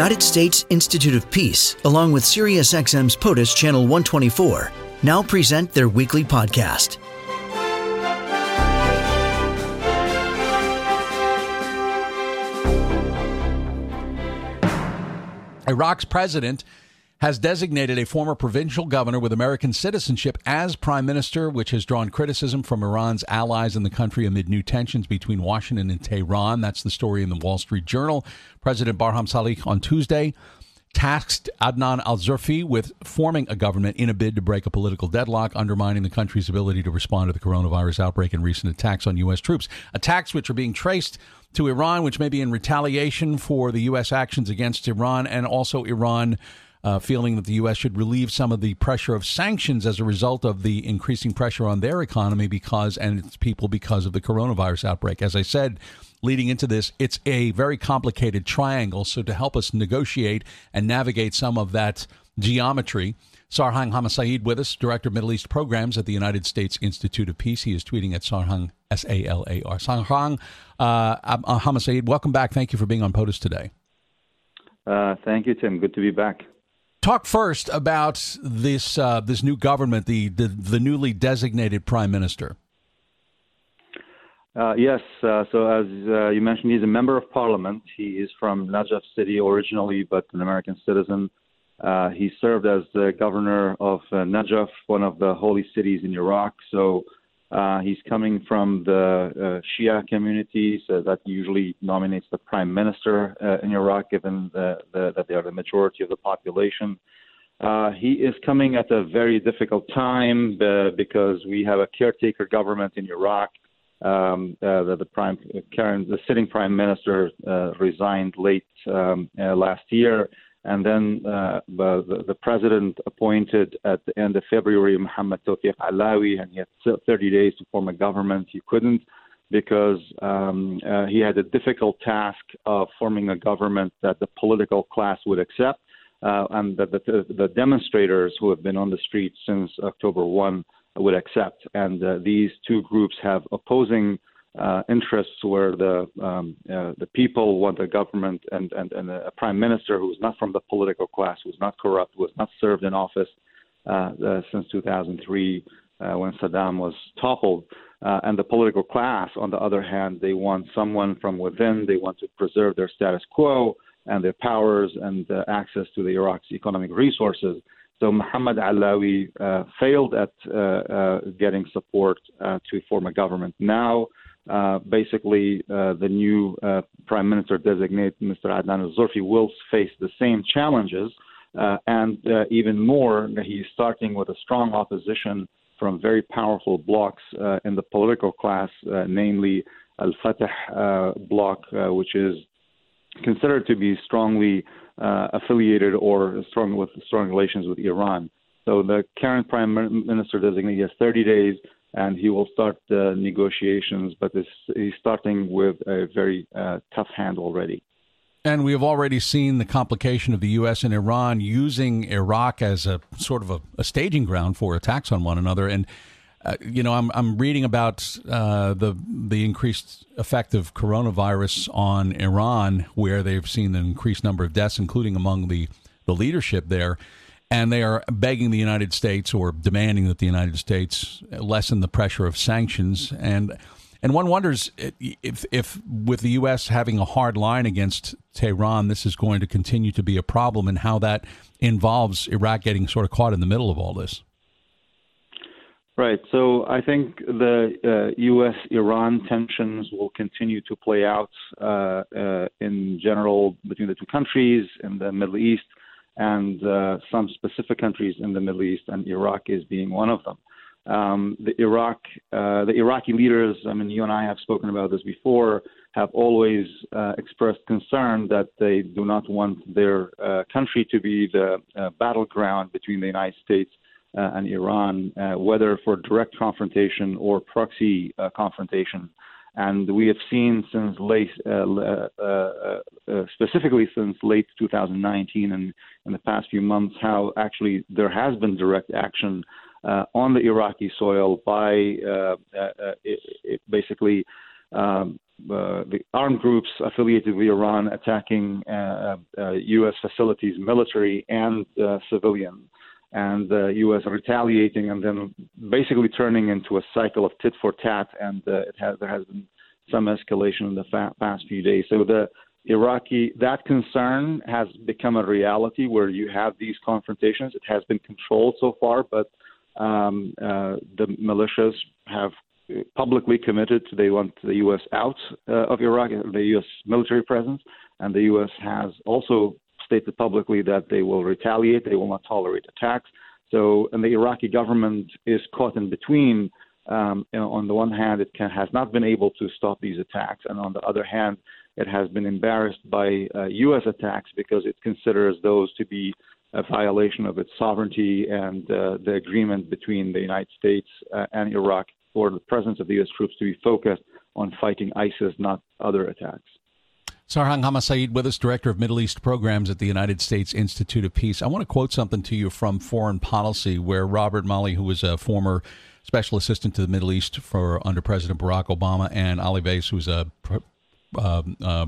United States Institute of Peace, along with SiriusXM's POTUS Channel 124, now present their weekly podcast. Iraq's president has designated a former provincial governor with American citizenship as prime minister, which has drawn criticism from Iran's allies in the country amid new tensions between Washington and Tehran. That's the story in the Wall Street Journal. President Barham Salih on Tuesday tasked Adnan al Zurfi with forming a government in a bid to break a political deadlock, undermining the country's ability to respond to the coronavirus outbreak and recent attacks on U.S. troops. Attacks which are being traced to Iran, which may be in retaliation for the U.S. actions against Iran, and also Iran uh, feeling that the U.S. should relieve some of the pressure of sanctions as a result of the increasing pressure on their economy because and its people because of the coronavirus outbreak. As I said, leading into this, it's a very complicated triangle. So to help us negotiate and navigate some of that geometry. Sarhang Hamasaeed with us, Director of Middle East Programs at the United States Institute of Peace. He is tweeting at Sarhang, S A L A R. Sarhang uh, Hamasaeed, welcome back. Thank you for being on POTUS today. Uh, thank you, Tim. Good to be back talk first about this uh, this new government, the, the, the newly designated prime minister. Uh, yes, uh, so as uh, you mentioned, he's a member of parliament. He is from Najaf city originally, but an American citizen. Uh, he served as the governor of uh, Najaf, one of the holy cities in Iraq. So uh, he's coming from the uh, Shia community, so that usually nominates the prime minister uh, in Iraq, given the, the, that they are the majority of the population. Uh, he is coming at a very difficult time uh, because we have a caretaker government in Iraq. Um, uh, the, the prime, Karen, the sitting prime minister resigned late um, last year and then uh, the, the, president appointed at the end of February Mohammed Tawfiq Allawi, and he had 30 days to form a government. He couldn't because um, uh, he had a difficult task of forming a government that the political class would accept, uh, and that the, the, demonstrators who have been on the streets since October 1 would accept. And uh, these two groups have opposing uh, interests where the um, uh, the people want a government and, and, and a prime minister who's not from the political class, who's not corrupt, who has not served in office uh, uh since 2003 uh, when Saddam was toppled. Uh, and the political class, on the other hand, they want someone from within. They want to preserve their status quo and their powers and access to the Iraq's economic resources. So Muhammad Allawi failed at getting support to form a government. Now uh, basically uh, the new uh, prime minister designate, Mr. Adnan al-Zurfi, will face the same challenges, uh, and uh, even more, he's starting with a strong opposition from very powerful blocs in the political class, namely Al-Fatah bloc, which is considered to be strongly affiliated or strong with strong relations with Iran. So the current prime minister designate has 30 days and he will start the negotiations, but he's starting with a very uh, tough hand already. And we have already seen the complication of the U.S. and Iran using Iraq as a sort of a, a staging ground for attacks on one another. And uh, you know, I'm I'm reading about uh, the the increased effect of coronavirus on Iran, where they've seen an increased number of deaths, including among the the leadership there and they are begging the United States or demanding that the United States lessen the pressure of sanctions. And and one wonders if if with the U.S. having a hard line against Tehran, this is going to continue to be a problem, and how that involves Iraq getting sort of caught in the middle of all this. Right. So I think the uh, U.S. Iran tensions will continue to play out uh, uh, in general between the two countries in the Middle East and uh, some specific countries in the Middle East, and Iraq is being one of them. Um, the Iraq, uh, the Iraqi leaders, I mean, you and I have spoken about this before, have always uh, expressed concern that they do not want their uh, country to be the uh, battleground between the United States uh, and Iran, whether for direct confrontation or proxy confrontation. And we have seen since late, uh, uh, uh, uh, specifically since late 2019 and in the past few months, how actually there has been direct action uh, on the Iraqi soil by uh, it, it basically um, the armed groups affiliated with Iran attacking U.S. facilities, military and civilian, and the U.S. retaliating, and then basically turning into a cycle of tit for tat. And it has there has been some escalation in the fa- past few days. So the Iraqi that concern has become a reality where you have these confrontations. It has been controlled so far, but um, uh, the militias have publicly committed they want the U.S. out uh, of Iraq, the U.S. military presence, and the U.S. has also stated publicly that they will retaliate, they will not tolerate attacks. So, and the Iraqi government is caught in between. Um, you know, on the one hand, it can, has not been able to stop these attacks, and on the other hand, it has been embarrassed by uh, U.S. attacks because it considers those to be a violation of its sovereignty and uh, the agreement between the United States uh, and Iraq for the presence of the U.S. troops to be focused on fighting ISIS, not other attacks. Sarhang Hamasaeed with us, Director of Middle East Programs at the United States Institute of Peace. I want to quote something to you from Foreign Policy, where Robert Malley, who was a former special assistant to the Middle East for under President Barack Obama, and Ali Vaez, who's a uh, uh,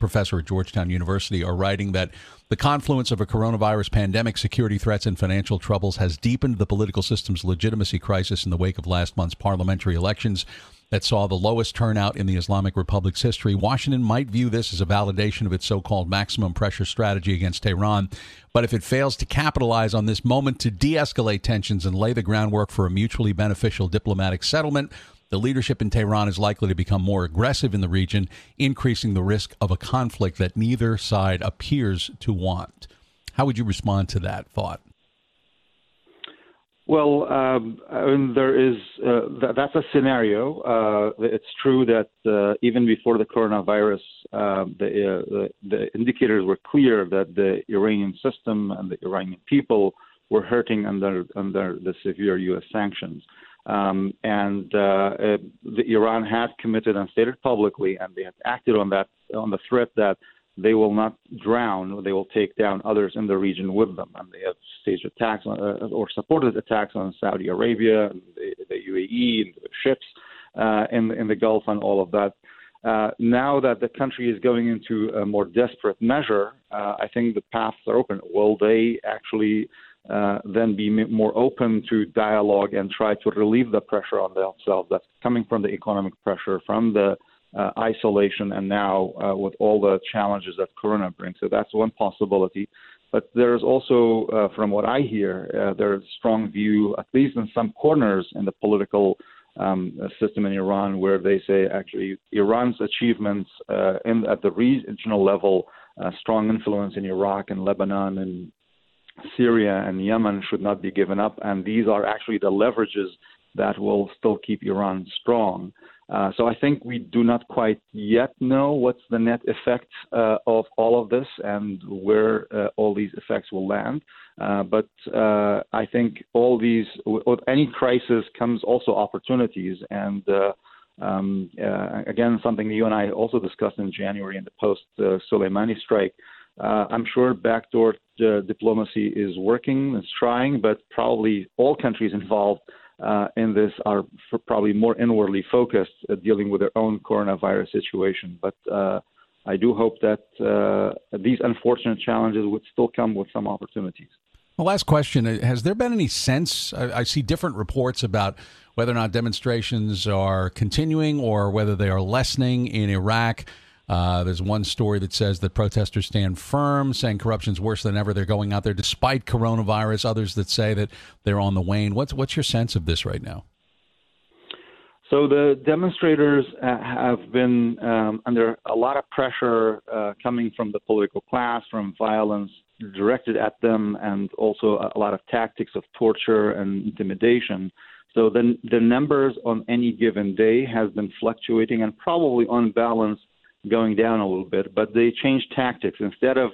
professor at Georgetown University, are writing that the confluence of a coronavirus pandemic, security threats, and financial troubles has deepened the political system's legitimacy crisis in the wake of last month's parliamentary elections that saw the lowest turnout in the Islamic Republic's history. Washington might view this as a validation of its so called maximum pressure strategy against Tehran. But if it fails to capitalize on this moment to de escalate tensions and lay the groundwork for a mutually beneficial diplomatic settlement, the leadership in Tehran is likely to become more aggressive in the region, increasing the risk of a conflict that neither side appears to want. How would you respond to that thought? Well, um, I mean, there is uh, th- that's a scenario. Uh, it's true that uh, even before the coronavirus, um, the, uh, the, the indicators were clear that the Iranian system and the Iranian people were hurting under under the severe U.S. sanctions. Um, and uh, the Iran had committed and stated publicly, and they had acted on that on the threat that they will not drown, they will take down others in the region with them, and they have staged attacks on, uh, or supported attacks on Saudi Arabia, and the, the UAE, and the ships uh, in in the Gulf, and all of that. Uh, now that the country is going into a more desperate measure, uh, I think the paths are open. Will they actually uh, then be more open to dialogue and try to relieve the pressure on themselves that's coming from the economic pressure, from the uh, isolation, and now uh, with all the challenges that Corona brings. So that's one possibility. But there's also, uh, from what I hear, uh, there's a strong view, at least in some corners in the political um, system in Iran, where they say actually Iran's achievements in, at the regional level, strong influence in Iraq and Lebanon and Syria and Yemen should not be given up, and these are actually the leverages that will still keep Iran strong. Uh, so I think we do not quite yet know what's the net effect uh, of all of this and where uh, all these effects will land. Uh, but uh, I think all these, any crisis comes also opportunities. And uh, um, again, something you and I also discussed in January in the post Soleimani strike. Uh, I'm sure backdoor uh, diplomacy is working, it's trying, but probably all countries involved uh, in this are probably more inwardly focused at dealing with their own coronavirus situation. But uh, I do hope that uh, these unfortunate challenges would still come with some opportunities. The last question Has there been any sense? I, I see different reports about whether or not demonstrations are continuing or whether they are lessening in Iraq. Uh, there's one story that says that protesters stand firm, saying corruption's worse than ever. They're going out there despite coronavirus. Others that say that they're on the wane. What's what's your sense of this right now? So the demonstrators uh, have been um, under a lot of pressure uh, coming from the political class, from violence directed at them, and also a lot of tactics of torture and intimidation. So the the numbers on any given day has been fluctuating and probably on balance going down a little bit, but they changed tactics. Instead of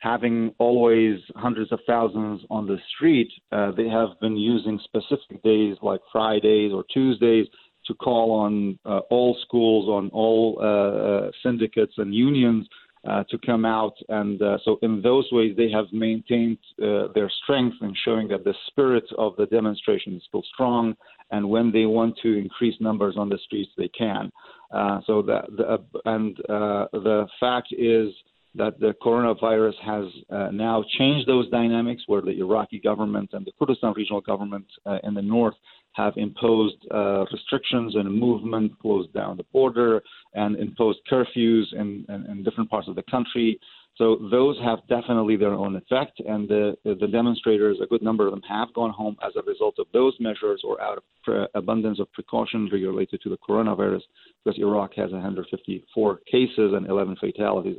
having always hundreds of thousands on the street, uh, they have been using specific days like Fridays or Tuesdays to call on uh, all schools, on all uh, uh syndicates and unions uh, to come out. And uh, so, in those ways, they have maintained their strength in showing that the spirit of the demonstration is still strong and when they want to increase numbers on the streets, they can. Uh, so that the, uh, and uh, the fact is that the coronavirus has uh, now changed those dynamics, where the Iraqi government and the Kurdistan regional government uh, in the north have imposed uh, restrictions and movement, closed down the border, and imposed curfews in, in, in different parts of the country. So those have definitely their own effect, and the, the demonstrators, a good number of them, have gone home as a result of those measures or out of pre- abundance of precaution related to the coronavirus, because Iraq has 154 cases and 11 fatalities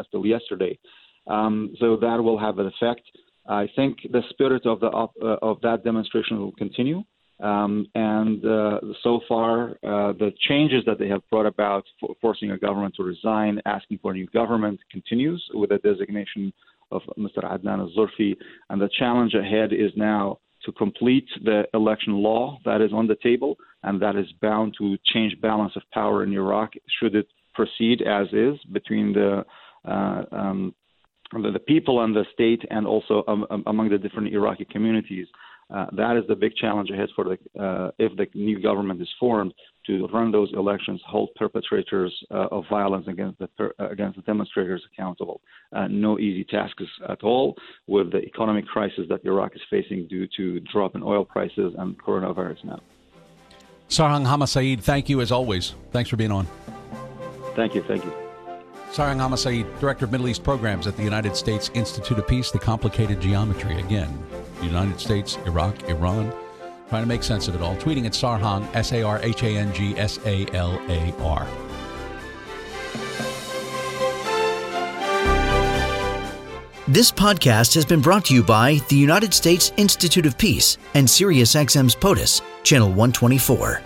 as till yesterday. Um, so that will have an effect. I think the spirit of the uh, of that demonstration will continue. Um, and uh, so far, uh, the changes that they have brought about, for forcing a government to resign, asking for a new government, continues with the designation of Mr. Adnan al-Zurfi. And the challenge ahead is now to complete the election law that is on the table, and that is bound to change balance of power in Iraq should it proceed as is between the uh, um, the people and the state, and also um, among the different Iraqi communities. Uh, that is the big challenge ahead for the uh, if the new government is formed to run those elections, hold perpetrators uh, of violence against the per, uh, against the demonstrators accountable. Uh, no easy tasks at all with the economic crisis that Iraq is facing due to drop in oil prices and coronavirus now. Sarhang Hamasaeed, thank you as always. Thanks for being on. Thank you. Thank you. Sarhang Hamasaeed, Director of Middle East Programs at the United States Institute of Peace, The Complicated Geometry. Again, United States, Iraq, Iran, trying to make sense of it all. Tweeting at Sarhang, S A R H A N G S A L A R. This podcast has been brought to you by the United States Institute of Peace and SiriusXM's POTUS, Channel 124.